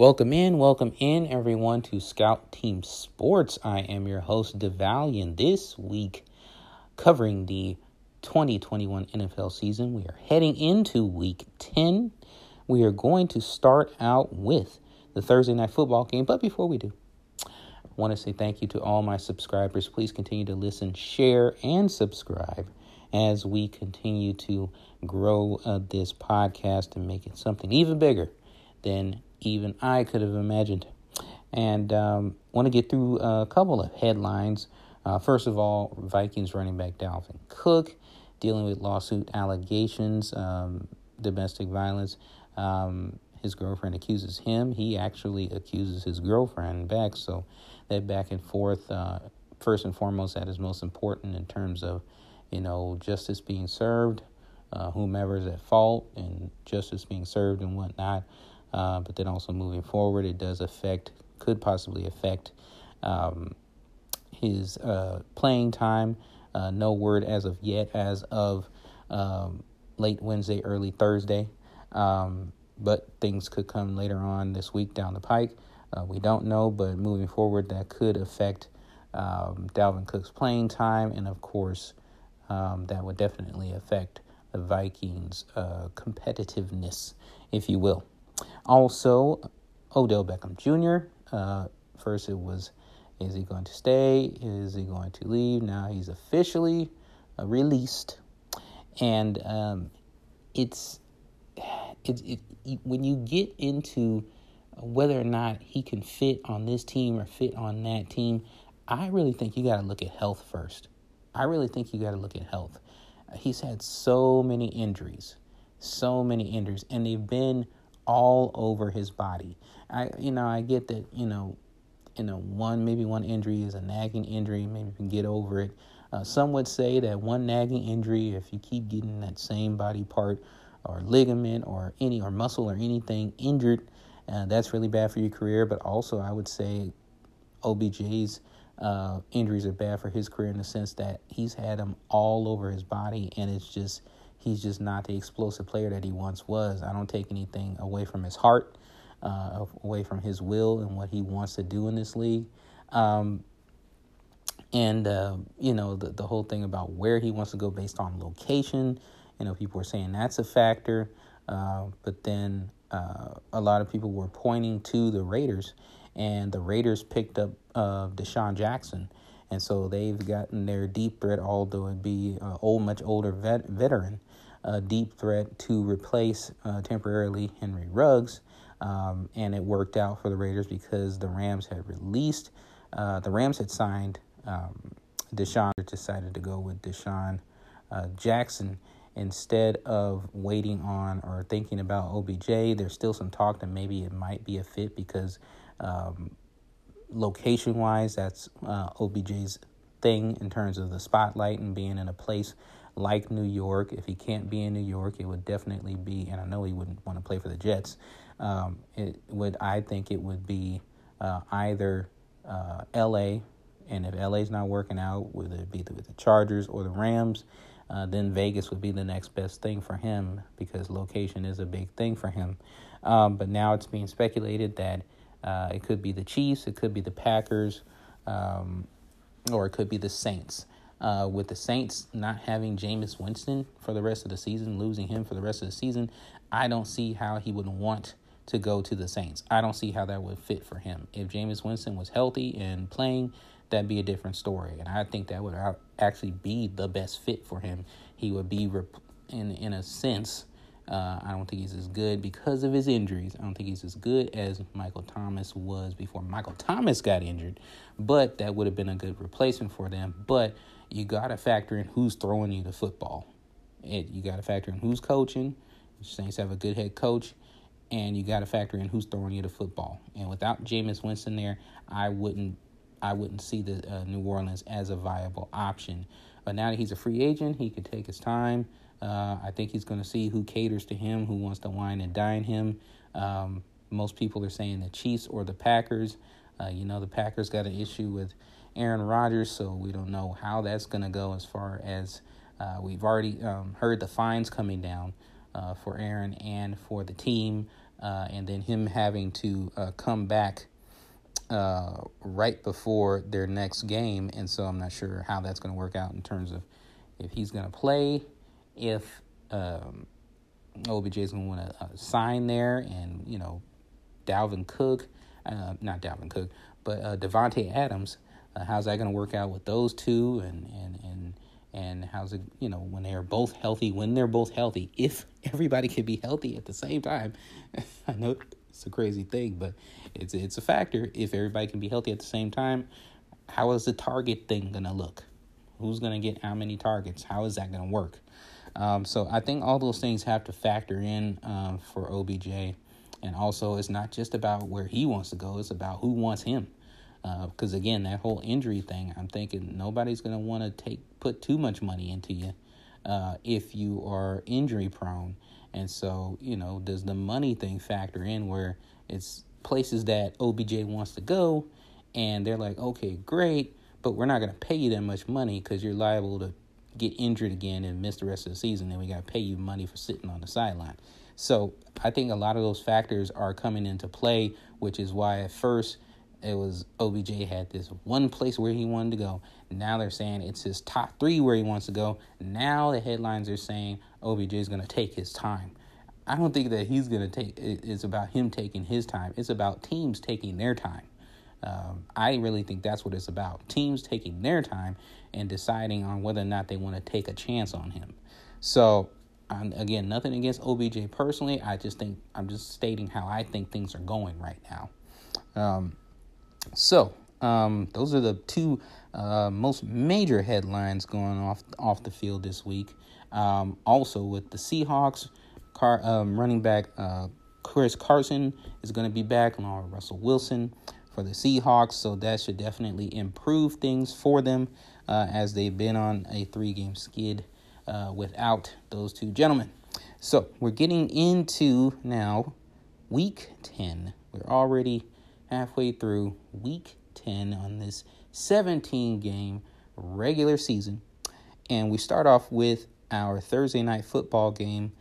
Welcome in, welcome in, everyone, to Scout Team Sports. I am your host, DeValian. This week, covering the 2021 NFL season, we are heading into week 10. We are going to start out with the Thursday night football game. But before we do, I want to say thank you to all my subscribers. Please continue to listen, share, and subscribe as we continue to grow uh, this podcast and make it something even bigger than even I could have imagined. And um, want to get through a couple of headlines. Uh, first of all, Vikings running back Dalvin Cook dealing with lawsuit allegations, um, domestic violence. Um, his girlfriend accuses him. He actually accuses his girlfriend back. So that back and forth, uh, first and foremost, that is most important in terms of, you know, justice being served, uh, whomever is at fault, and justice being served and whatnot. Uh, but then also moving forward, it does affect, could possibly affect um, his uh, playing time. Uh, no word as of yet, as of um, late Wednesday, early Thursday. Um, but things could come later on this week down the pike. Uh, we don't know, but moving forward, that could affect um, Dalvin Cook's playing time, and of course, um, that would definitely affect the Vikings' uh, competitiveness, if you will. Also, Odell Beckham Jr. Uh, first, it was is he going to stay? Is he going to leave? Now he's officially uh, released, and um, it's it, it, it when you get into whether or not he can fit on this team or fit on that team. I really think you got to look at health first. I really think you got to look at health. He's had so many injuries, so many injuries, and they've been all over his body. I you know I get that you know you know one maybe one injury is a nagging injury maybe you can get over it. Uh, some would say that one nagging injury if you keep getting that same body part or ligament or any or muscle or anything injured, uh, that's really bad for your career. But also I would say OBJ's uh, injuries are bad for his career in the sense that he's had them all over his body and it's just he's just not the explosive player that he once was. I don't take anything away from his heart, uh, away from his will and what he wants to do in this league. Um, and, uh, you know, the, the whole thing about where he wants to go based on location. You know, people were saying that's a factor. Uh, but then uh, a lot of people were pointing to the Raiders, and the Raiders picked up uh, DeSean Jackson. And so they've gotten their deep threat, although it be an old, much older vet, veteran, a deep threat to replace uh, temporarily Henry Ruggs. Um, and it worked out for the Raiders because the Rams had released, uh, the Rams had signed um, DeSean, decided to go with DeSean uh, Jackson instead of waiting on or thinking about OBJ. There's still some talk that maybe it might be a fit because um, location wise, that's uh, OBJ's thing in terms of the spotlight and being in a place like New York. If he can't be in New York, it would definitely be, and I know he wouldn't want to play for the Jets. Um, it would, I think, it would be uh, either uh, L.A. and if LA's not working out, whether it be with the Chargers or the Rams, uh, then Vegas would be the next best thing for him because location is a big thing for him. Um, but now it's being speculated that uh, it could be the Chiefs, it could be the Packers, um, or it could be the Saints. Uh, with the Saints not having Jameis Winston for the rest of the season, losing him for the rest of the season, I don't see how he would want to go to the Saints. I don't see how that would fit for him. If Jameis Winston was healthy and playing, that'd be a different story. And I think that would actually be the best fit for him. He would be, in in a sense, uh, I don't think he's as good because of his injuries. I don't think he's as good as Michael Thomas was before Michael Thomas got injured, but that would have been a good replacement for them. But you got to factor in who's throwing you the football. It, you got to factor in who's coaching. The Saints have a good head coach, and you got to factor in who's throwing you the football. And without Jameis Winston there, I wouldn't, I wouldn't see the uh, New Orleans as a viable option. But now that he's a free agent, he can take his time. Uh, I think he's going to see who caters to him, who wants to wine and dine him. Um, most people are saying the Chiefs or the Packers. Uh, you know, the Packers got an issue with Aaron Rodgers, so we don't know how that's going to go as far as uh, we've already um, heard the fines coming down uh, for Aaron and for the team. uh, and then him having to uh, come back right before their next game, and so I'm not sure how that's going to work out in terms of if he's going to play, if um, OBJ is going to want to uh, sign there, and you know, Dalvin Cook, uh, not Dalvin Cook, but uh, Davante Adams. Uh, how's that going to work out with those two, and and and and how's it you know when they're both healthy when they're both healthy if everybody can be healthy at the same time. I know it's a crazy thing but it's it's a factor. If everybody can be healthy at the same time how is the target thing going to look? Who's going to get how many targets? How is that going to work um, so i think all those things have to factor in um, for obj and also it's not just about where he wants to go it's about who wants him because uh, again, that whole injury thing, I'm thinking nobody's going to want to take put too much money into you uh, if you are injury prone. And so, you know, does the money thing factor in where it's places that OBJ wants to go, and they're like, okay, great, but we're not going to pay you that much money because you're liable to get injured again and miss the rest of the season, and we got to pay you money for sitting on the sideline. So I think a lot of those factors are coming into play, which is why at first it was OBJ had this one place where he wanted to go. Now they're saying it's his top three where he wants to go. Now the headlines are saying OBJ is going to take his time. I don't think that he's going to take. It's about him taking his time. It's about teams taking their time. Um, I really think that's what it's about. Teams taking their time and deciding on whether or not they want to take a chance on him. So, again, nothing against OBJ personally. I just think I'm just stating how I think things are going right now. Um, so, um, those are the two uh, most major headlines going off off the field this week. Um, also, with the Seahawks, car, um, running back uh, Chris Carson is going to be back along with Russell Wilson for the Seahawks, so that should definitely improve things for them uh, as they've been on a three game skid uh, without those two gentlemen. So, we're getting into now week 10. We're already halfway through week 10 on this 17 game regular season. And we start off with our Thursday night football game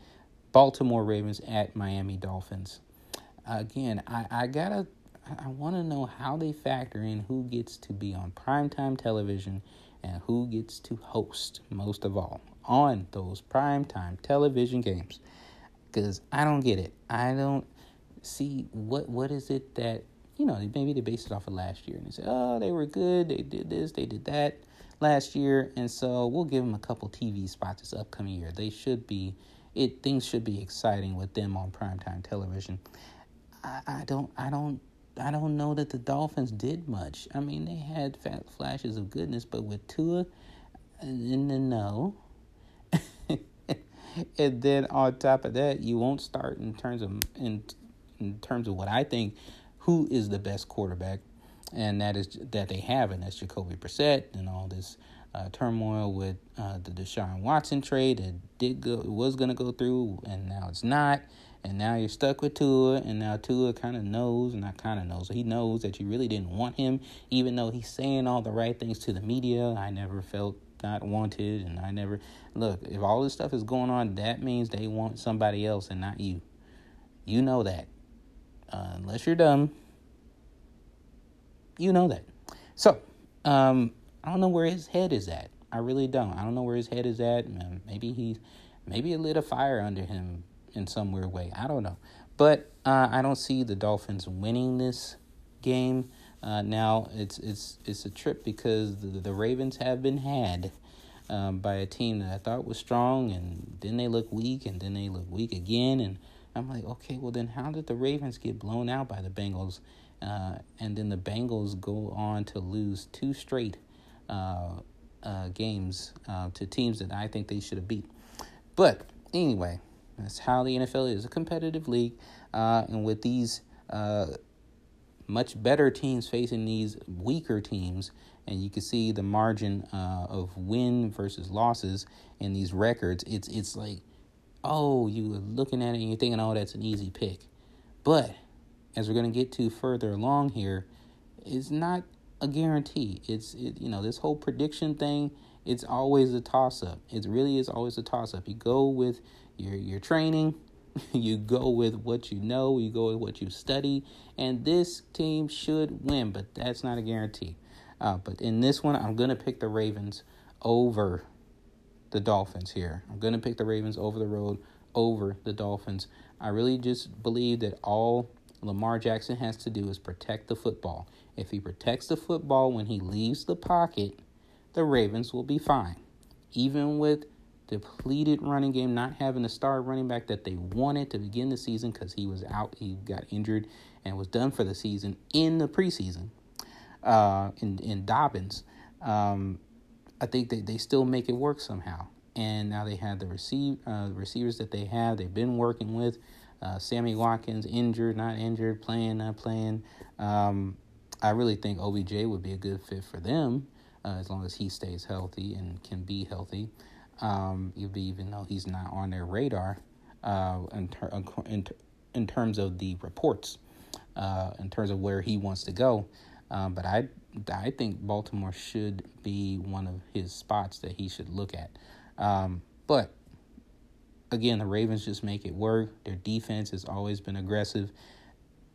Baltimore Ravens at Miami Dolphins. Again, I, I gotta, I want to know how they factor in who gets to be on primetime television and who gets to host most of all on those primetime television games. Because I don't get it. I don't see what what is it that you know, maybe they based it off of last year and they say, oh, they were good, they did this, they did that last year, and so we'll give them a couple TV spots this upcoming year. They should be, it things should be exciting with them on primetime television. I, I don't, I don't, I don't know that the Dolphins did much. I mean, they had flashes of goodness, but with Tua, in the no. and then on top of that, you won't start in terms of in in terms of what I think who is the best quarterback, and that is that they have, and that's Jacoby Brissett, and all this uh, turmoil with uh, the Deshaun Watson trade that did go was going to go through, and now it's not. And now you're stuck with Tua, and now Tua kind of knows, not kind of knows, he knows that you really didn't want him, even though he's saying all the right things to the media. I never felt not wanted, and I never look. If all this stuff is going on, that means they want somebody else and not you. You know that uh, unless you're dumb, you know that. So, um, I don't know where his head is at. I really don't. I don't know where his head is at. Maybe he's, maybe it lit a fire under him in some weird way. I don't know. But uh, I don't see the Dolphins winning this game. Uh, now it's it's it's a trip because the, the Ravens have been had um, by a team that I thought was strong, and then they look weak, and then they look weak again, and I'm like, okay, well then how did the Ravens get blown out by the Bengals? Uh, and then the Bengals go on to lose two straight uh, uh, games uh, to teams that I think they should have beat. But anyway, that's how the NFL is a competitive league. Uh, and with these uh, much better teams facing these weaker teams, and you can see the margin of win versus losses in these records, it's, it's like oh, you are looking at it and you're thinking, oh, that's an easy pick. But as we're going to get to further along here, it's not a guarantee. It's it, you know this whole prediction thing. It's always a toss up. It really is always a toss up. You go with your your training, you go with what you know, you go with what you study, and this team should win, but that's not a guarantee. Uh, but in this one, I'm going to pick the Ravens over the Dolphins here. I'm going to pick the Ravens over the road over the Dolphins. I really just believe that all Lamar Jackson has to do is protect the football. If he protects the football when he leaves the pocket, the Ravens will be fine. Even with depleted running game, not having a star running back that they wanted to begin the season because he was out, he got injured and was done for the season in the preseason. Uh, in in Dobbins, um, I think they, they still make it work somehow. And now they have the receive uh, receivers that they have. They've been working with uh, Sammy Watkins, injured, not injured, playing, not playing. Um, I really think OBJ would be a good fit for them uh, as long as he stays healthy and can be healthy. Um, even though he's not on their radar uh, in, ter- in, in terms of the reports, uh, in terms of where he wants to go. Um, but I, I think Baltimore should be one of his spots that he should look at. Um, but again, the Ravens just make it work. Their defense has always been aggressive.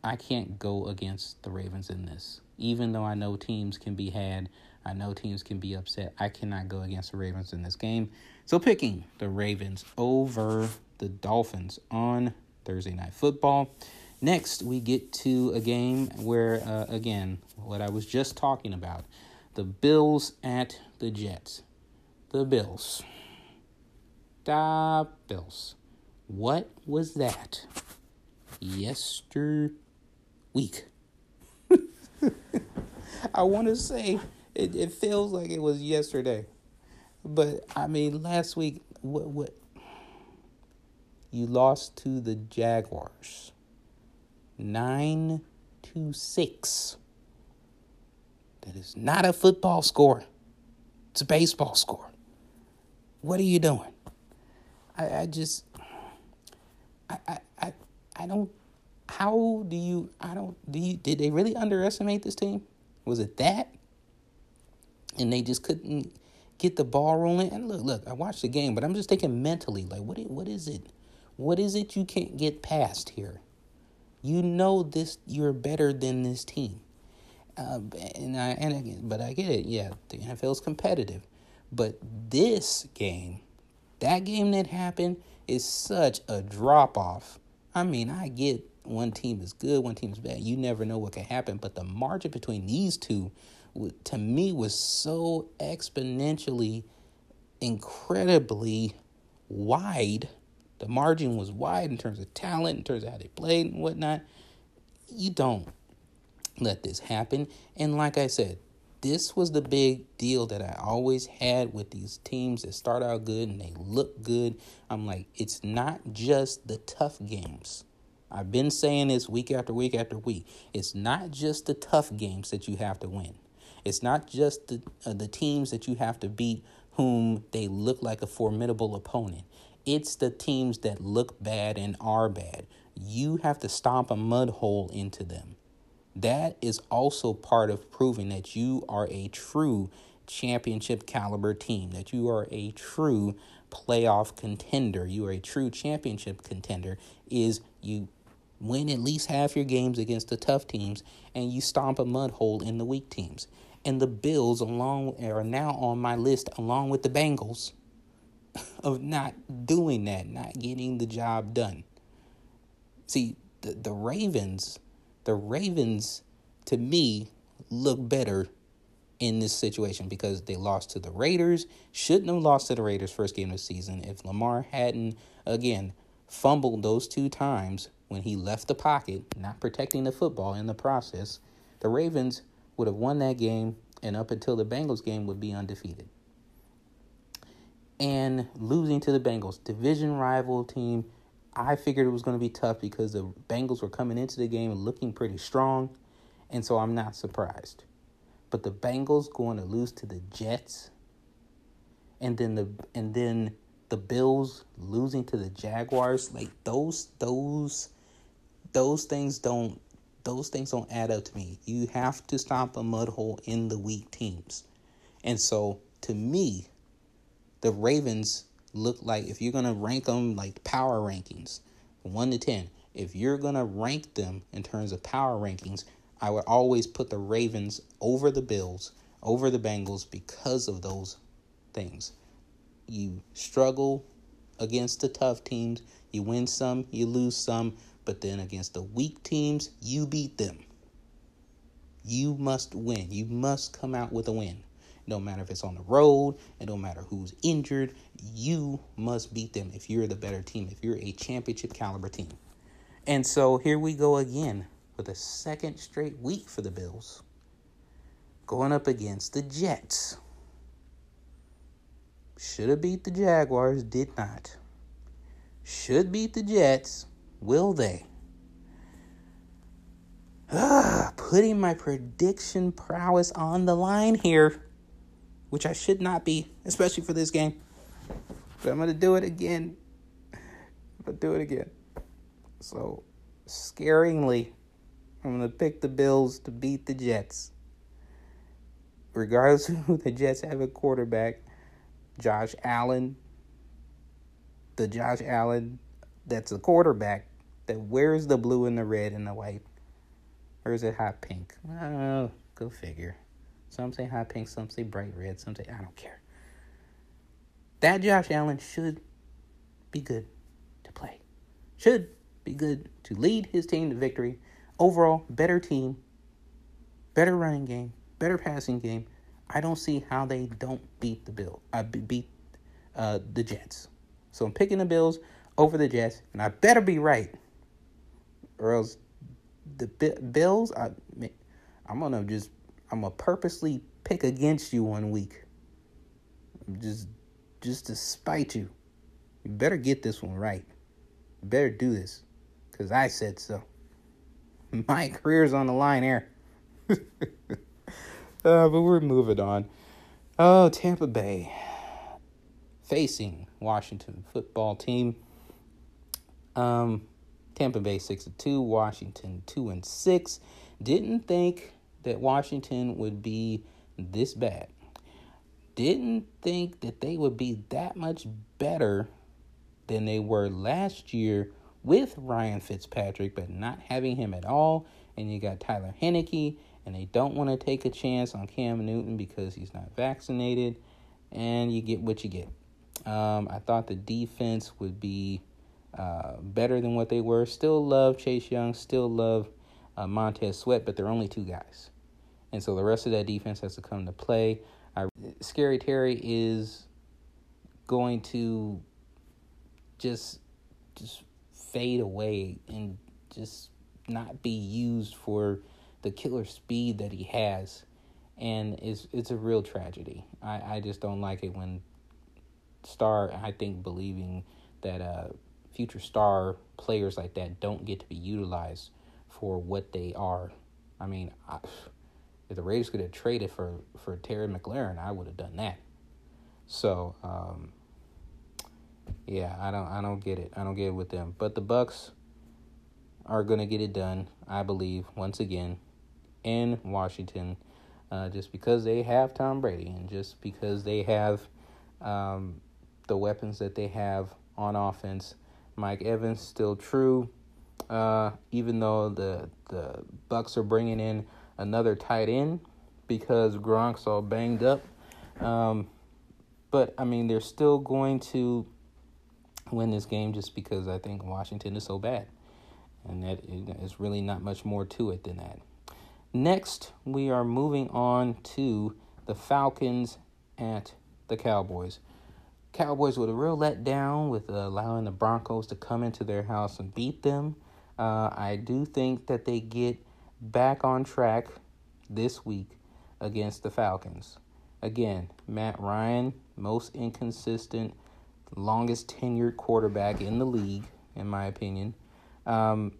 I can't go against the Ravens in this. Even though I know teams can be had, I know teams can be upset. I cannot go against the Ravens in this game. So picking the Ravens over the Dolphins on Thursday Night Football. Next, we get to a game where, uh, again, what I was just talking about the Bills at the Jets. The Bills. Da Bills. What was that? Yester week. I want to say it, it feels like it was yesterday. But I mean last week what what you lost to the Jaguars. 9 to 6. That is not a football score. It's a baseball score. What are you doing? I, I just I, I I I don't how do you I don't do you did they really underestimate this team? Was it that? And they just couldn't get the ball rolling. And look, look, I watched the game, but I'm just thinking mentally, like what what is it? What is it you can't get past here? You know this you're better than this team. Uh, and I and again, but I get it. Yeah, the NFL is competitive, but this game, that game that happened, is such a drop off. I mean, I get one team is good, one team is bad. You never know what can happen, but the margin between these two, to me, was so exponentially, incredibly wide. The margin was wide in terms of talent, in terms of how they played and whatnot. You don't let this happen. And like I said, this was the big deal that I always had with these teams that start out good and they look good. I'm like, it's not just the tough games. I've been saying this week after week after week. It's not just the tough games that you have to win. It's not just the uh, the teams that you have to beat whom they look like a formidable opponent. It's the teams that look bad and are bad. You have to stomp a mud hole into them. That is also part of proving that you are a true championship caliber team, that you are a true playoff contender, you are a true championship contender, is you win at least half your games against the tough teams and you stomp a mud hole in the weak teams. And the Bills along are now on my list along with the Bengals of not doing that, not getting the job done. See, the, the Ravens, the Ravens to me look better in this situation because they lost to the Raiders. Shouldn't have lost to the Raiders first game of the season. If Lamar hadn't again fumbled those two times when he left the pocket, not protecting the football in the process, the Ravens would have won that game and up until the Bengals game would be undefeated. And losing to the Bengals, division rival team, I figured it was going to be tough because the Bengals were coming into the game looking pretty strong, and so I'm not surprised. But the Bengals going to lose to the Jets, and then the and then the Bills losing to the Jaguars, like those those those things don't those things don't add up to me. You have to stop a mud hole in the weak teams. And so to me, the Ravens look like if you're going to rank them like power rankings, 1 to 10. If you're going to rank them in terms of power rankings, I would always put the Ravens over the Bills, over the Bengals because of those things. You struggle against the tough teams, you win some, you lose some, but then against the weak teams, you beat them. You must win. You must come out with a win. Don't matter if it's on the road, it don't matter who's injured, you must beat them if you're the better team, if you're a championship caliber team. And so here we go again with a second straight week for the Bills. Going up against the Jets. Should have beat the Jaguars, did not. Should beat the Jets, will they? Putting my prediction prowess on the line here, which I should not be, especially for this game. But I'm going to do it again. To do it again. So, scaringly, I'm going to pick the Bills to beat the Jets. Regardless of who the Jets have a quarterback, Josh Allen, the Josh Allen that's a quarterback that where's the blue and the red and the white. Or is it hot pink? Oh, go figure. Some say hot pink, some say bright red, some say I don't care. That Josh Allen should be good to play. Should be good to lead his team to victory overall better team, better running game, better passing game. I don't see how they don't beat the Bill. I uh, beat uh, the Jets. So I'm picking the Bills over the Jets, and I better be right, or else the Bills. I, I'm gonna just I'm gonna purposely pick against you one week, just just to spite you. You better get this one right. You better do this, cause I said so. my career's on the line here. uh, but we're moving on. Oh, Tampa Bay facing Washington football team. Um, Tampa Bay six and two, Washington two and six. Didn't think that Washington would be this bad. Didn't think that they would be that much better than they were last year with Ryan Fitzpatrick, but not having him at all. And you got Tyler Heinicke, and they don't want to take a chance on Cam Newton because he's not vaccinated. And you get what you get. Um, I thought the defense would be uh, better than what they were. Still love Chase Young, still love uh, Montez Sweat, but they're only two guys. And so the rest of that defense has to come to play. I, Scary Terry is going to just just fade away and just not be used for the killer speed that he has and it's it's a real tragedy. I, I just don't like it when star I think believing that uh future star players like that don't get to be utilized for what they are. I mean, I, if the Raiders could have traded for for Terry McLaurin, I would have done that. So, um, yeah, I don't I don't get it. I don't get it with them. But the Bucs are going to get it done, I believe, once again in Washington, uh, just because they have Tom Brady and just because they have um, the weapons that they have on offense. Mike Evans still true, uh, even though the the Bucs are bringing in another tight end because Gronk's all banged up. Um, but I mean, they're still going to win this game just because I think Washington is so bad. And that is really not much more to it than that. Next, we are moving on to the Falcons at the Cowboys. Cowboys with a real letdown with allowing the Broncos to come into their house and beat them. Uh, I do think that they get back on track this week against the Falcons. Again, Matt Ryan, most inconsistent longest tenured quarterback in the league, in my opinion. Um,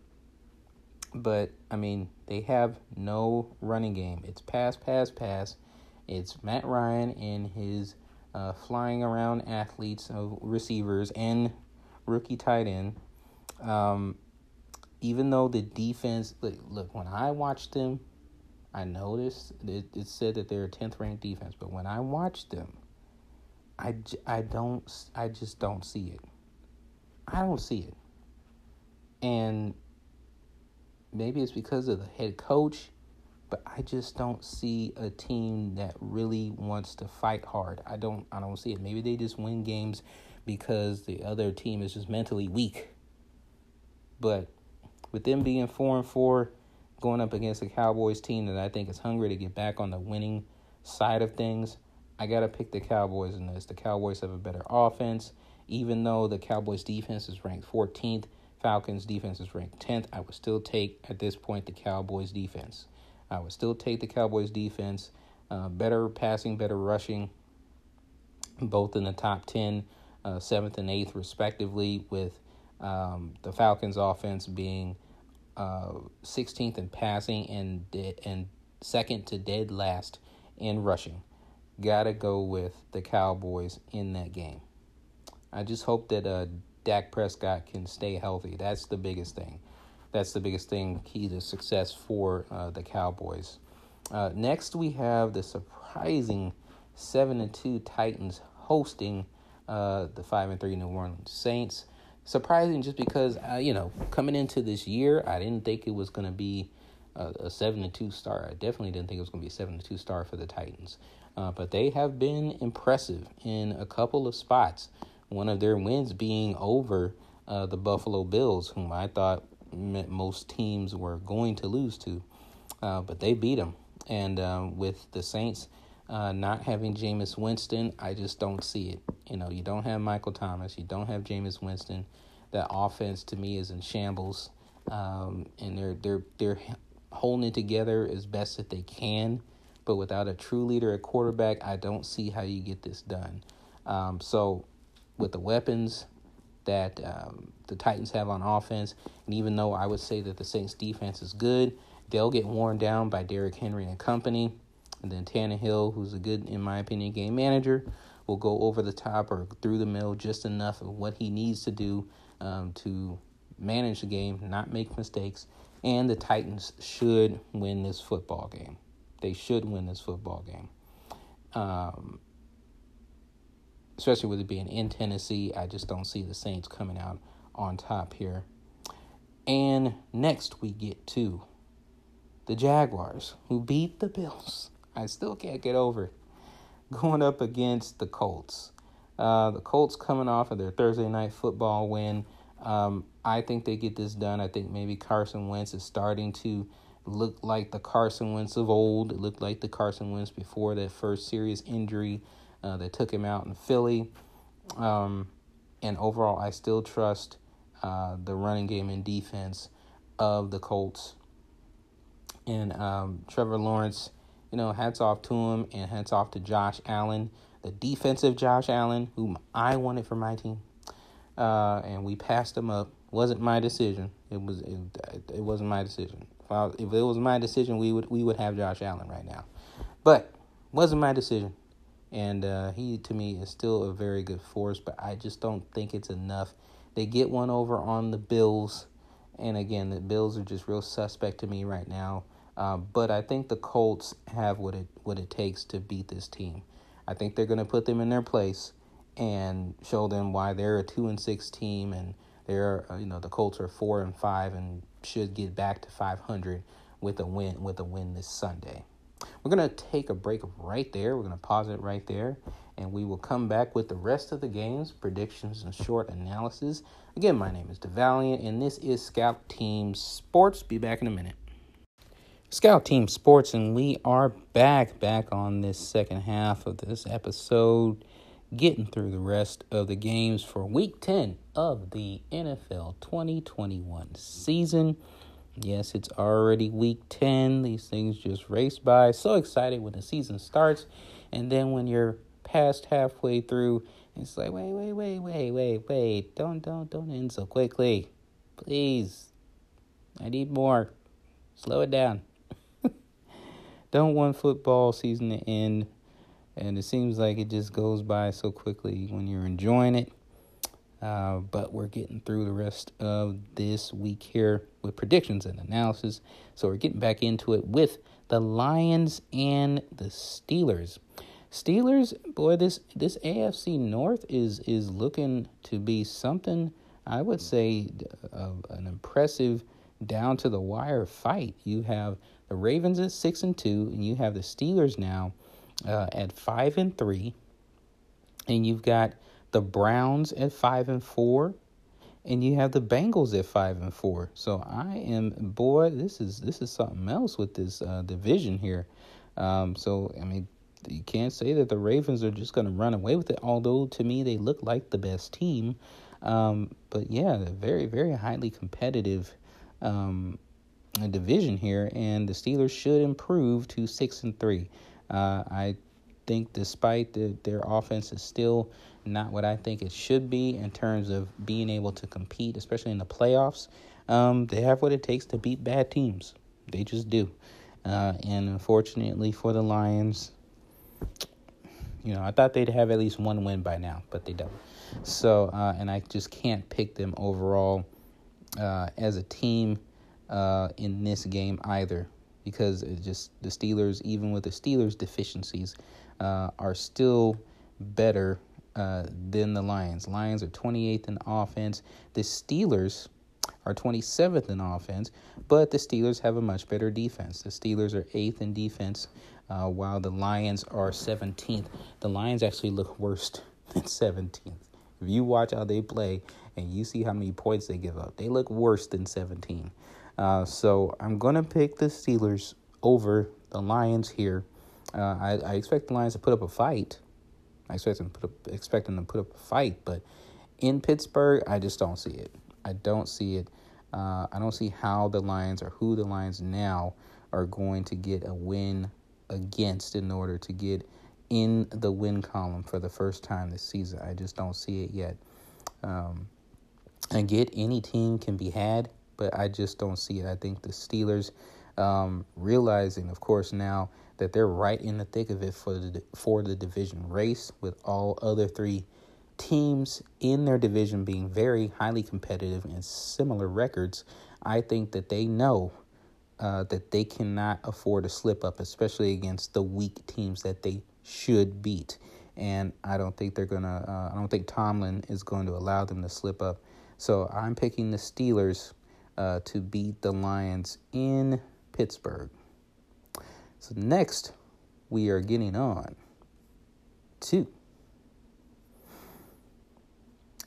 but I mean, they have no running game. It's pass, pass, pass. It's Matt Ryan and his uh, flying around athletes of receivers and rookie tight end. Um, even though the defense, look, look, when I watched them, I noticed it, it said that they're a 10th ranked defense, but when I watched them, I, I don't I just don't see it. I don't see it. And maybe it's because of the head coach, but I just don't see a team that really wants to fight hard. I don't I don't see it. Maybe they just win games because the other team is just mentally weak. But with them being four and four, going up against a Cowboys team that I think is hungry to get back on the winning side of things, I gotta pick the Cowboys in this. The Cowboys have a better offense, even though the Cowboys defense is ranked 14th. Falcons defense is ranked 10th. I would still take at this point the Cowboys defense. I would still take the Cowboys defense. Uh, better passing, better rushing, both in the top 10, uh, seventh and eighth, respectively, with um, the Falcons offense being uh, 16th in passing and de- and second to dead last in rushing. Gotta go with the Cowboys in that game. I just hope that uh, Dak Prescott can stay healthy. That's the biggest thing. That's the biggest thing, key to success for uh, the Cowboys. Uh, next, we have the surprising seven and two Titans hosting uh, the five and three New Orleans Saints. Surprising, just because uh, you know coming into this year, I didn't think it was going to be a, a seven and two star. I definitely didn't think it was going to be a seven and two star for the Titans. Uh, but they have been impressive in a couple of spots. One of their wins being over uh, the Buffalo Bills, whom I thought most teams were going to lose to, uh, but they beat them. And um, with the Saints uh, not having Jameis Winston, I just don't see it. You know, you don't have Michael Thomas, you don't have Jameis Winston. That offense to me is in shambles, um, and they're they're they're holding it together as best that they can. But without a true leader at quarterback, I don't see how you get this done. Um, so, with the weapons that um, the Titans have on offense, and even though I would say that the Saints defense is good, they'll get worn down by Derrick Henry and company. And then Tannehill, who's a good, in my opinion, game manager, will go over the top or through the middle just enough of what he needs to do um, to manage the game, not make mistakes. And the Titans should win this football game. They should win this football game. Um, especially with it being in Tennessee, I just don't see the Saints coming out on top here. And next we get to the Jaguars, who beat the Bills. I still can't get over. Going up against the Colts. Uh, the Colts coming off of their Thursday night football win. Um, I think they get this done. I think maybe Carson Wentz is starting to look like the Carson Wentz of old. It looked like the Carson Wentz before that first serious injury uh, that took him out in Philly. Um, and overall, I still trust uh, the running game and defense of the Colts. And um, Trevor Lawrence, you know, hats off to him and hats off to Josh Allen, the defensive Josh Allen, whom I wanted for my team. Uh, and we passed him up. Wasn't my decision. It was it, it wasn't my decision. If, I, if it was my decision, we would we would have Josh Allen right now. But wasn't my decision and uh, he to me is still a very good force, but I just don't think it's enough. They get one over on the Bills, and again, the Bills are just real suspect to me right now. Uh, but I think the Colts have what it what it takes to beat this team. I think they're going to put them in their place and show them why they're a two and six team, and they're uh, you know the Colts are four and five and should get back to five hundred with a win with a win this Sunday. We're going to take a break right there. We're going to pause it right there. And we will come back with the rest of the games, predictions, and short analysis. Again, my name is DeValiant, and this is Scout Team Sports. Be back in a minute. Scout Team Sports, and we are back, back on this second half of this episode, getting through the rest of the games for week 10 of the NFL 2021 season. Yes, it's already week 10. These things just race by. So excited when the season starts. And then when you're past halfway through, it's like, wait, wait, wait, wait, wait, wait. Don't, don't, don't end so quickly. Please. I need more. Slow it down. don't want football season to end. And it seems like it just goes by so quickly when you're enjoying it. Uh, but we're getting through the rest of this week here with predictions and analysis. So we're getting back into it with the Lions and the Steelers. Steelers, boy, this this AFC North is is looking to be something I would say, an impressive down to the wire fight. You have the Ravens at six and two, and you have the Steelers now uh, at five and three, and you've got the Browns at five and four, and you have the Bengals at five and four. So I am boy, this is this is something else with this uh, division here. Um, so I mean, you can't say that the Ravens are just going to run away with it. Although to me they look like the best team. Um, but yeah, very very highly competitive um, division here, and the Steelers should improve to six and three. Uh, I think, despite the, their offense is still not what I think it should be in terms of being able to compete, especially in the playoffs, um, they have what it takes to beat bad teams. They just do. Uh, and unfortunately for the Lions, you know, I thought they'd have at least one win by now, but they don't. So, uh, and I just can't pick them overall uh, as a team uh, in this game either because just the Steelers, even with the Steelers' deficiencies, uh, are still better uh, than the Lions. Lions are 28th in offense. The Steelers are 27th in offense, but the Steelers have a much better defense. The Steelers are 8th in defense, uh, while the Lions are 17th. The Lions actually look worse than 17th. If you watch how they play and you see how many points they give up, they look worse than 17. Uh, so I'm going to pick the Steelers over the Lions here. Uh, I, I, expect the Lions to put up a fight. I expect them, put up, expect them to put up a fight, but in Pittsburgh, I just don't see it. I don't see it. Uh, I don't see how the Lions or who the Lions now are going to get a win against in order to get in the win column for the first time this season. I just don't see it yet. Um, and get any team can be had, but I just don't see it. I think the Steelers, um, realizing, of course, now that they're right in the thick of it for the for the division race, with all other three teams in their division being very highly competitive and similar records, I think that they know uh, that they cannot afford to slip up, especially against the weak teams that they should beat. And I don't think they're gonna. Uh, I don't think Tomlin is going to allow them to slip up. So I'm picking the Steelers uh, to beat the Lions in Pittsburgh. So next, we are getting on to.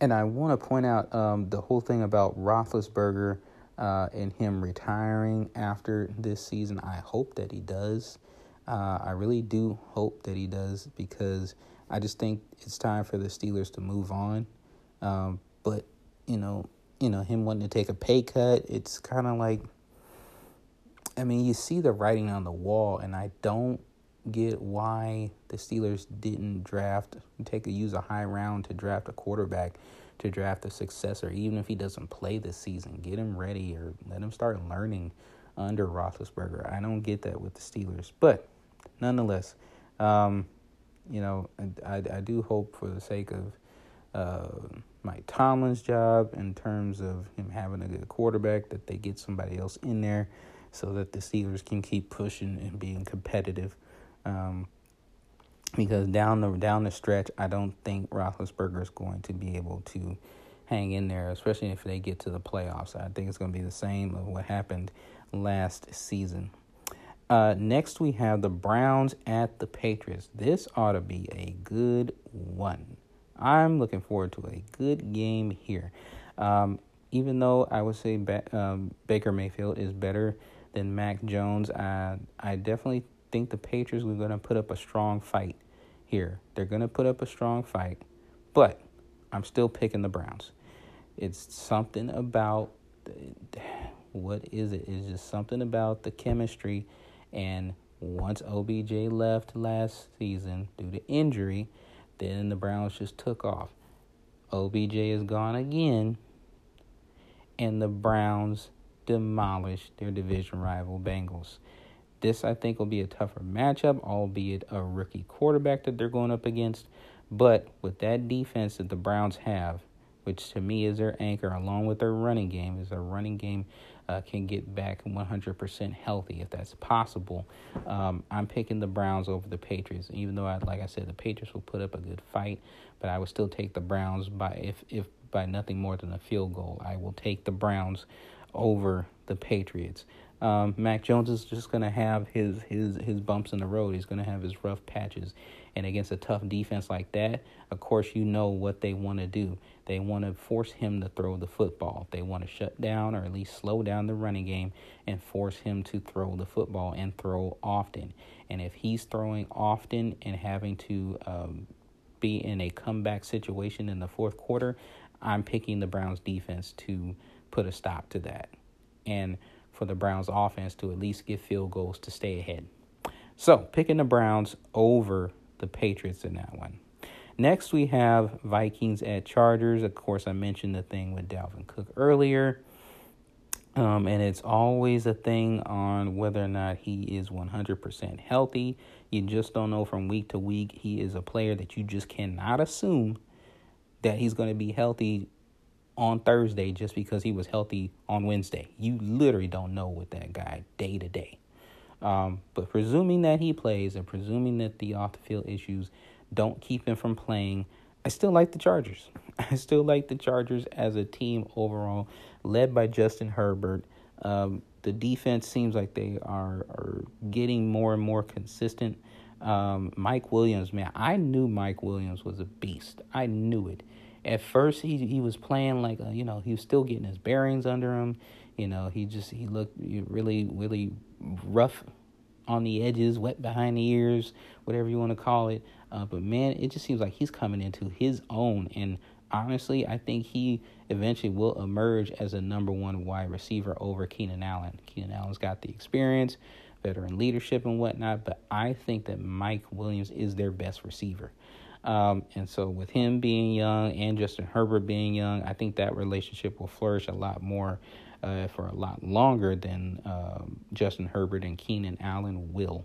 And I want to point out um, the whole thing about Roethlisberger uh, and him retiring after this season. I hope that he does. Uh, I really do hope that he does because I just think it's time for the Steelers to move on. Um, but you know, you know, him wanting to take a pay cut, it's kind of like, I mean, you see the writing on the wall, and I don't get why the Steelers didn't draft, take a use a high round to draft a quarterback, to draft a successor, even if he doesn't play this season. Get him ready or let him start learning under Roethlisberger. I don't get that with the Steelers, but nonetheless, um, you know, I, I do hope for the sake of uh, Mike Tomlin's job in terms of him having a good quarterback, that they get somebody else in there so that the Steelers can keep pushing and being competitive. Um, because down the down the stretch, I don't think Roethlisberger is going to be able to hang in there, especially if they get to the playoffs. I think it's going to be the same of what happened last season. Uh, next, we have the Browns at the Patriots. This ought to be a good one. I'm looking forward to a good game here. Um, even though I would say ba- um, Baker Mayfield is better than Mac Jones, I, I definitely think the Patriots are going to put up a strong fight here. They're going to put up a strong fight, but I'm still picking the Browns. It's something about what is it? It's just something about the chemistry. And once OBJ left last season due to injury, then the Browns just took off. OBJ is gone again, and the Browns demolished their division rival Bengals. This, I think, will be a tougher matchup, albeit a rookie quarterback that they're going up against. But with that defense that the Browns have, which to me is their anchor, along with their running game, is their running game uh, can get back 100% healthy if that's possible. Um, I'm picking the Browns over the Patriots, even though, I, like I said, the Patriots will put up a good fight, but I would still take the Browns by if if by nothing more than a field goal. I will take the Browns over the Patriots. Um, Mac Jones is just going to have his, his, his bumps in the road. He's going to have his rough patches. And against a tough defense like that, of course, you know what they want to do. They want to force him to throw the football. They want to shut down or at least slow down the running game and force him to throw the football and throw often. And if he's throwing often and having to um, be in a comeback situation in the fourth quarter, I'm picking the Browns defense to put a stop to that. And for the Browns offense to at least get field goals to stay ahead. So, picking the Browns over the Patriots in that one. Next, we have Vikings at Chargers. Of course, I mentioned the thing with Dalvin Cook earlier. Um, and it's always a thing on whether or not he is 100% healthy. You just don't know from week to week. He is a player that you just cannot assume that he's going to be healthy on Thursday just because he was healthy on Wednesday. You literally don't know with that guy day to day. Um, but presuming that he plays and presuming that the off the field issues don't keep him from playing, I still like the Chargers. I still like the Chargers as a team overall, led by Justin Herbert. Um, the defense seems like they are, are getting more and more consistent. Um, Mike Williams, man, I knew Mike Williams was a beast. I knew it. At first, he he was playing like a, you know he was still getting his bearings under him. You know, he just he looked really really rough on the edges, wet behind the ears, whatever you want to call it. Uh, but man, it just seems like he's coming into his own. And honestly, I think he eventually will emerge as a number one wide receiver over Keenan Allen. Keenan Allen's got the experience, veteran leadership, and whatnot. But I think that Mike Williams is their best receiver. Um, and so, with him being young and Justin Herbert being young, I think that relationship will flourish a lot more uh, for a lot longer than um, Justin Herbert and Keenan Allen will.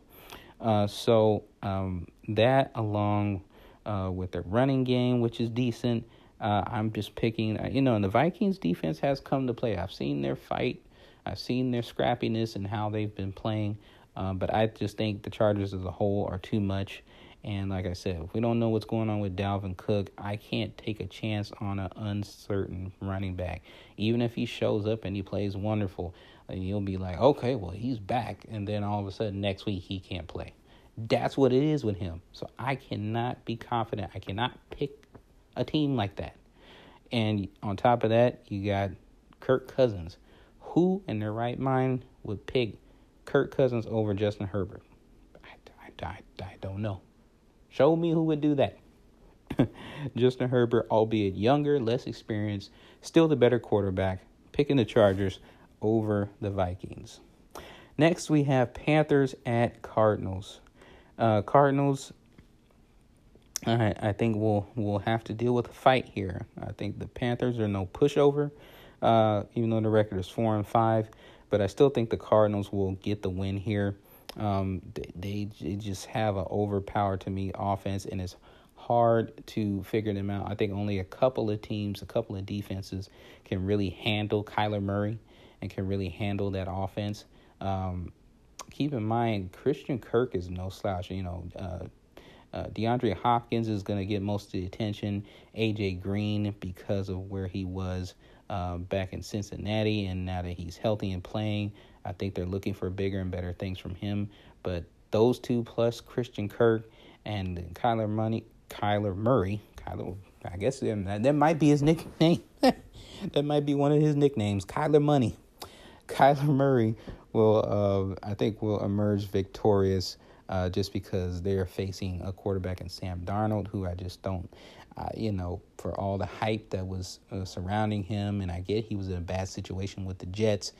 Uh, so um, that along uh, with their running game, which is decent, uh, I'm just picking. Uh, you know, and the Vikings defense has come to play. I've seen their fight. I've seen their scrappiness and how they've been playing. Uh, but I just think the Chargers as a whole are too much. And like I said, if we don't know what's going on with Dalvin Cook, I can't take a chance on an uncertain running back. Even if he shows up and he plays wonderful, and you'll be like, okay, well, he's back. And then all of a sudden, next week, he can't play. That's what it is with him. So I cannot be confident. I cannot pick a team like that. And on top of that, you got Kirk Cousins. Who in their right mind would pick Kirk Cousins over Justin Herbert? I, I, I, I don't know. Show me who would do that. Justin Herbert, albeit younger, less experienced, still the better quarterback, picking the Chargers over the Vikings. Next, we have Panthers at Cardinals. Uh, Cardinals, I, I think we'll we'll have to deal with a fight here. I think the Panthers are no pushover, uh, even though the record is four and five. But I still think the Cardinals will get the win here. Um, they, they just have an overpower to me offense, and it's hard to figure them out. I think only a couple of teams, a couple of defenses can really handle Kyler Murray and can really handle that offense. Um, keep in mind, Christian Kirk is no slouch. You know, uh, uh, DeAndre Hopkins is going to get most of the attention. AJ Green, because of where he was uh, back in Cincinnati, and now that he's healthy and playing, I think they're looking for bigger and better things from him. But those two plus Christian Kirk and Kyler Money, Kyler Murray, Kyler, I guess that, might be his nickname. that might be one of his nicknames, Kyler Money. Kyler Murray will, uh, I think, will emerge victorious uh, just because they're facing a quarterback in Sam Darnold, who I just don't, uh, you know, for all the hype that was uh, surrounding him, and I get he was in a bad situation with the Jets.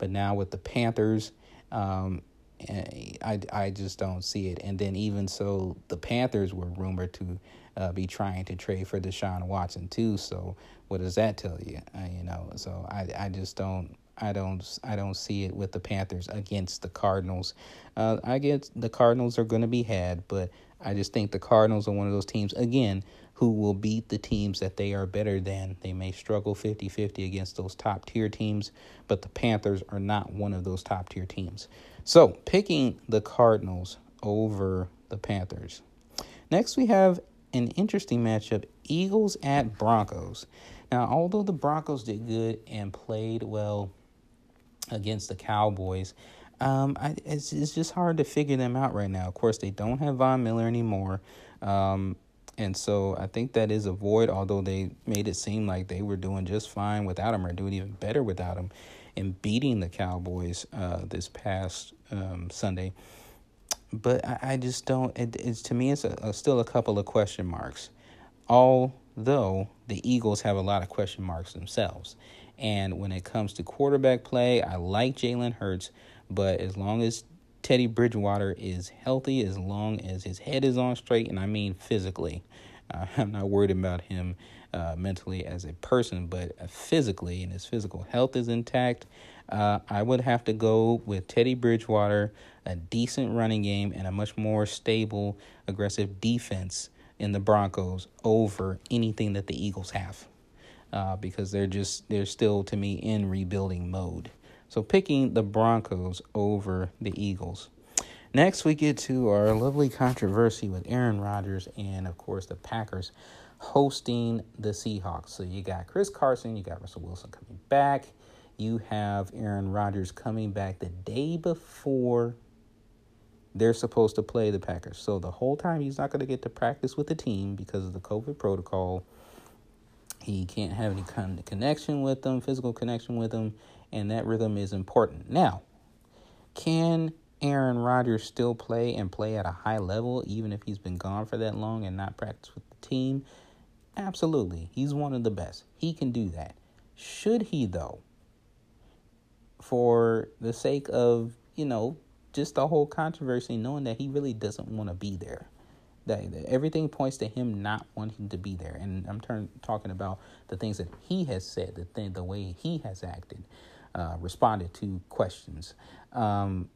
But now with the Panthers, um, eh, I, I just don't see it. And then even so, the Panthers were rumored to uh, be trying to trade for Deshaun Watson too. So what does that tell you? Uh, you know, so I I just don't. I don't I don't see it with the Panthers against the Cardinals. Uh, I guess the Cardinals are going to be had, but I just think the Cardinals are one of those teams again who will beat the teams that they are better than. They may struggle 50 50 against those top tier teams, but the Panthers are not one of those top tier teams. So, picking the Cardinals over the Panthers. Next, we have an interesting matchup Eagles at Broncos. Now, although the Broncos did good and played well against the Cowboys, um, I, it's, it's just hard to figure them out right now. Of course, they don't have Von Miller anymore. Um, and so I think that is a void, although they made it seem like they were doing just fine without him or doing even better without him in beating the Cowboys uh, this past um, Sunday. But I, I, just don't, it, it's to me, it's a, a, still a couple of question marks. Although the Eagles have a lot of question marks themselves. And when it comes to quarterback play, I like Jalen Hurts, but as long as Teddy Bridgewater is healthy as long as his head is on straight, and I mean physically. Uh, I'm not worried about him uh, mentally as a person, but uh, physically, and his physical health is intact. Uh, I would have to go with Teddy Bridgewater, a decent running game, and a much more stable, aggressive defense in the Broncos over anything that the Eagles have, uh, because they're just they're still to me in rebuilding mode. So picking the Broncos over the Eagles. Next, we get to our lovely controversy with Aaron Rodgers and, of course, the Packers hosting the Seahawks. So you got Chris Carson, you got Russell Wilson coming back, you have Aaron Rodgers coming back the day before they're supposed to play the Packers. So the whole time he's not going to get to practice with the team because of the COVID protocol. He can't have any kind of connection with them, physical connection with them, and that rhythm is important. Now, can Aaron Rodgers still play and play at a high level even if he's been gone for that long and not practice with the team? Absolutely. He's one of the best. He can do that. Should he, though? For the sake of, you know, just the whole controversy, knowing that he really doesn't want to be there. That, that everything points to him not wanting to be there. And I'm turn, talking about the things that he has said, the thing, the way he has acted uh, responded to questions. Um,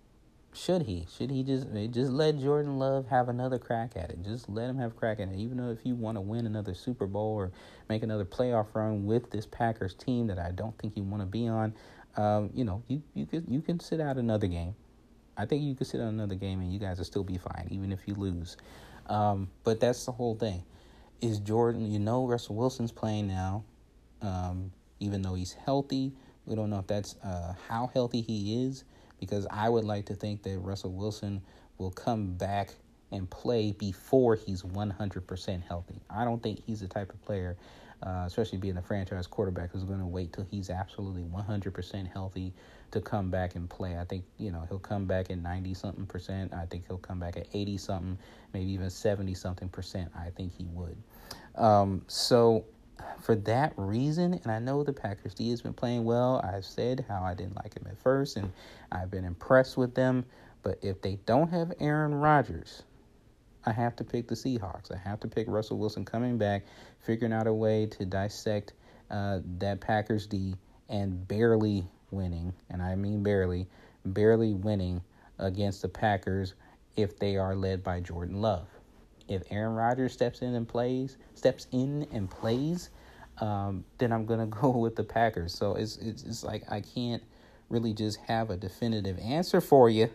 should he? Should he just just let Jordan Love have another crack at it? Just let him have crack at it. Even though if you want to win another Super Bowl or make another playoff run with this Packers team that I don't think you want to be on, um, you know, you you could you can sit out another game. I think you could sit out another game and you guys will still be fine, even if you lose. Um, but that's the whole thing. Is Jordan? You know, Russell Wilson's playing now, um, even though he's healthy. We don't know if that's uh, how healthy he is because I would like to think that Russell Wilson will come back and play before he's 100% healthy. I don't think he's the type of player, uh, especially being a franchise quarterback, who's going to wait till he's absolutely 100% healthy to come back and play. I think, you know, he'll come back at 90 something percent. I think he'll come back at 80 something, maybe even 70 something percent. I think he would. Um, so for that reason, and I know the Packers D has been playing well. I've said how I didn't like him at first, and I've been impressed with them. But if they don't have Aaron Rodgers, I have to pick the Seahawks. I have to pick Russell Wilson coming back, figuring out a way to dissect uh, that Packers D and barely winning, and I mean barely, barely winning against the Packers if they are led by Jordan Love if Aaron Rodgers steps in and plays, steps in and plays, um, then I'm gonna go with the Packers. So it's, it's it's like I can't really just have a definitive answer for you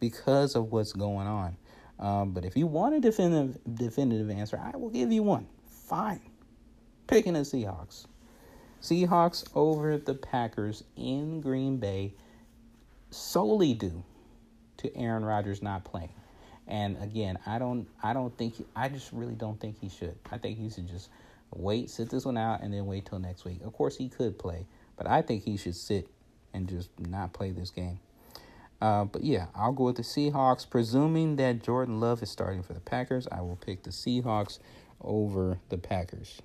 because of what's going on. Um, but if you want a definitive definitive answer, I will give you one. Fine, picking the Seahawks. Seahawks over the Packers in Green Bay solely due to Aaron Rodgers not playing. And again, I don't I don't think he, I just really don't think he should. I think he should just wait, sit this one out, and then wait till next week. Of course, he could play, but I think he should sit and just not play this game. Uh, but yeah, I'll go with the Seahawks. Presuming that Jordan Love is starting for the Packers, I will pick the Seahawks over the Packers.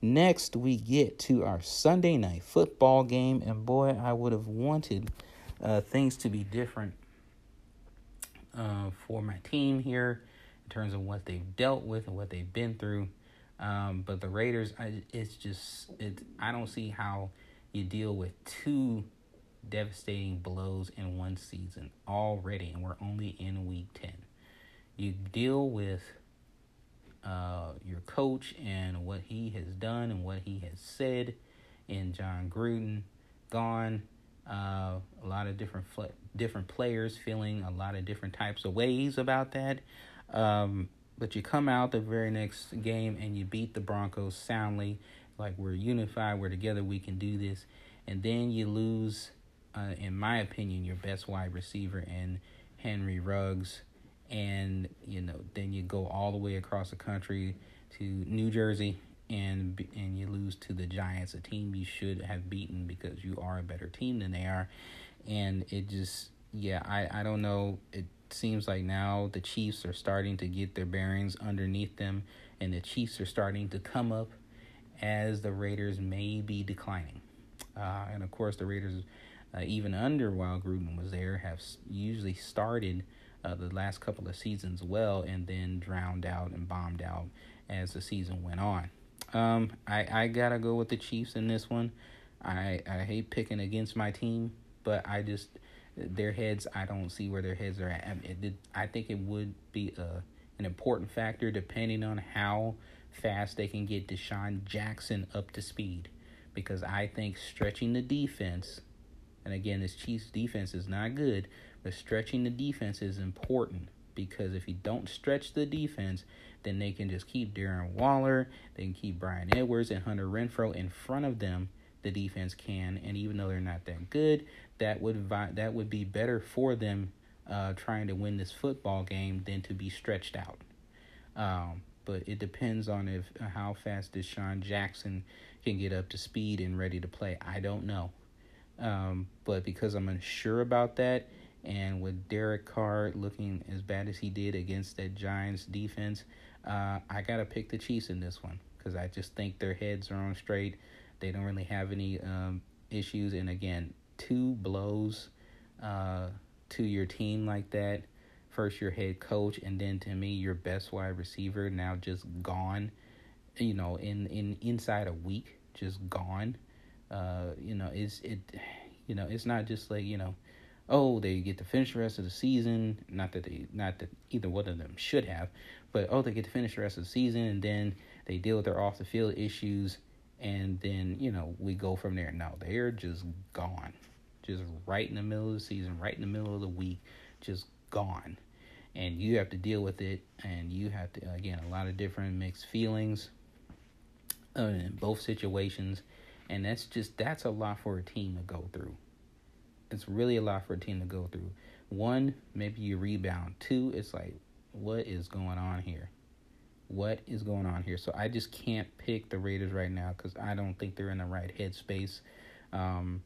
Next, we get to our Sunday night football game, and boy, I would have wanted uh, things to be different uh, for my team here in terms of what they've dealt with and what they've been through. Um, but the Raiders, I, it's just it. I don't see how you deal with two devastating blows in one season already, and we're only in week ten. You deal with uh, your coach and what he has done and what he has said, and Jon Gruden gone. Uh, a lot of different fl- different players feeling a lot of different types of ways about that. Um, but you come out the very next game and you beat the Broncos soundly, like we're unified, we're together, we can do this. And then you lose, uh, in my opinion, your best wide receiver in Henry Ruggs. And, you know, then you go all the way across the country to New Jersey and and you lose to the Giants, a team you should have beaten because you are a better team than they are. And it just, yeah, I, I don't know. It seems like now the Chiefs are starting to get their bearings underneath them, and the Chiefs are starting to come up as the Raiders may be declining. Uh, and of course, the Raiders, uh, even under while Gruden was there, have usually started uh, the last couple of seasons well and then drowned out and bombed out as the season went on. Um, I, I gotta go with the Chiefs in this one. I I hate picking against my team, but I just their heads. I don't see where their heads are at. I, I think it would be a an important factor depending on how fast they can get DeSean Jackson up to speed. Because I think stretching the defense, and again, this Chiefs defense is not good, but stretching the defense is important. Because if you don't stretch the defense, then they can just keep Darren Waller, they can keep Bryan Edwards and Hunter Renfrow in front of them. The defense can, and even though they're not that good, that would that would be better for them uh, trying to win this football game than to be stretched out. Um, but it depends on if how fast DeSean Jackson can get up to speed and ready to play. I don't know. Um, but because I'm unsure about that, and with Derek Carr looking as bad as he did against that Giants defense, uh, I gotta pick the Chiefs in this one because I just think their heads are on straight. They don't really have any um, issues, and again, two blows uh, to your team like that. First your head coach and then to me your best wide receiver now just gone you know in in inside a week just gone. Uh you know it's it you know it's not just like you know oh they get to finish the rest of the season. Not that they not that either one of them should have but oh they get to finish the rest of the season and then they deal with their off the field issues and then you know we go from there. No they're just gone. Just right in the middle of the season right in the middle of the week just gone. And you have to deal with it and you have to again a lot of different mixed feelings uh, in both situations. And that's just that's a lot for a team to go through it's really a lot for a team to go through. One maybe you rebound. Two it's like what is going on here? What is going on here? So i just can't pick the raiders right now because i don't think they're in the right headspace. Um,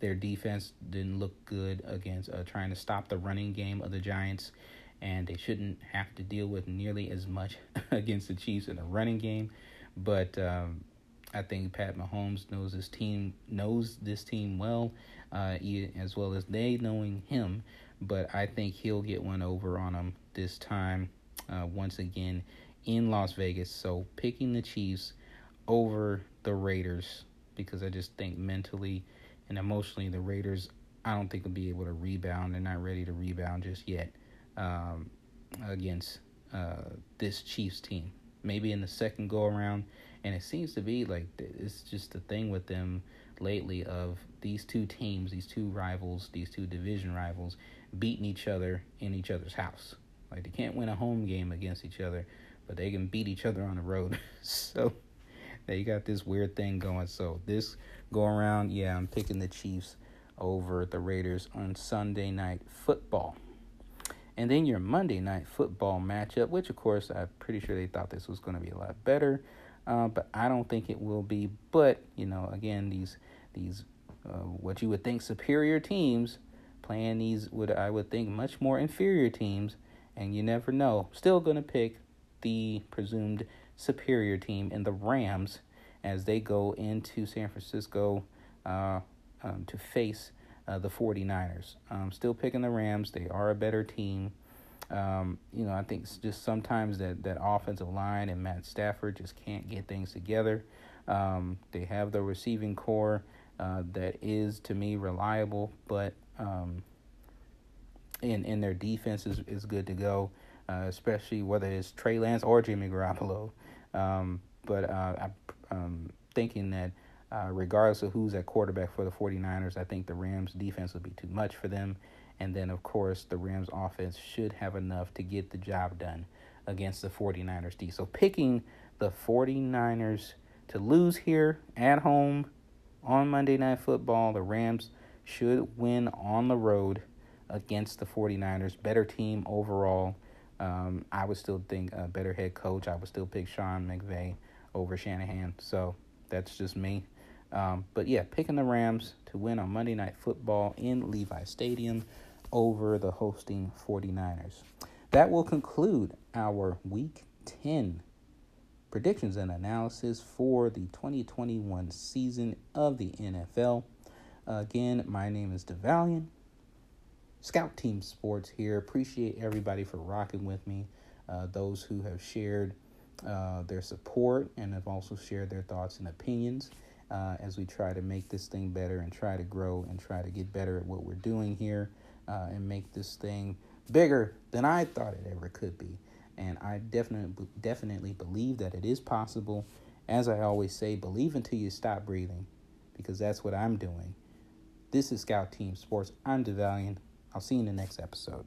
their defense didn't look good against uh, trying to stop the running game of the giants and they shouldn't have to deal with nearly as much against the Chiefs in the running game. But um, I think Pat Mahomes knows this team knows this team well, uh, as well as they knowing him. But I think he'll get one over on them this time, uh, once again in Las Vegas. So picking the Chiefs over the Raiders because I just think mentally and emotionally the Raiders I don't think will be able to rebound. They're not ready to rebound just yet um, against uh, this Chiefs team. Maybe in the second go around, and it seems to be like it's just the thing with them lately of these two teams, these two rivals, these two division rivals, beating each other in each other's house. Like they can't win a home game against each other, but they can beat each other on the road. so they got this weird thing going. So this go around, yeah, I'm picking the Chiefs over the Raiders on Sunday night football. And then your Monday night football matchup, which of course I'm pretty sure they thought this was going to be a lot better, uh, but I don't think it will be. But you know, again, these these uh, what you would think superior teams playing these would I would think much more inferior teams, and you never know. Still to pick the presumed superior team in the Rams as they go into San Francisco uh, um, to face uh, the 49ers. Um, still picking the Rams. They are a better team. Um, you know, I think just sometimes that, that offensive line and Matt Stafford just can't get things together. Um, they have the receiving corps uh, that is, to me, reliable, but um, in, in their defense is, is good to go, uh, especially whether it's Trey Lance or Jimmy Garoppolo. Um, but uh, I'm um, thinking that uh, regardless of who's at quarterback for the 49ers, I think the Rams defense would be too much for them. And then, of course, the Rams offense should have enough to get the job done against the 49ers D. So picking the 49ers to lose here at home on Monday Night Football. The Rams should win on the road against the 49ers. Better team overall. Um, I would still think a better head coach. I would still pick Sean McVay over Shanahan. So that's just me. Um, but yeah, picking the Rams to win on Monday Night Football in Levi Stadium over the hosting 49ers. That will conclude our Week 10 predictions and analysis for the 2021 season of the NFL. Again, my name is DeValian. Scout Team Sports here. Appreciate everybody for rocking with me. Uh, those who have shared uh, their support and have also shared their thoughts and opinions uh, as we try to make this thing better and try to grow and try to get better at what we're doing here uh, and make this thing bigger than I thought it ever could be. And I definitely definitely believe that it is possible. As I always say, believe until you stop breathing, because that's what I'm doing. This is Scout Team Sports. I'm DeValian. I'll see you in the next episode.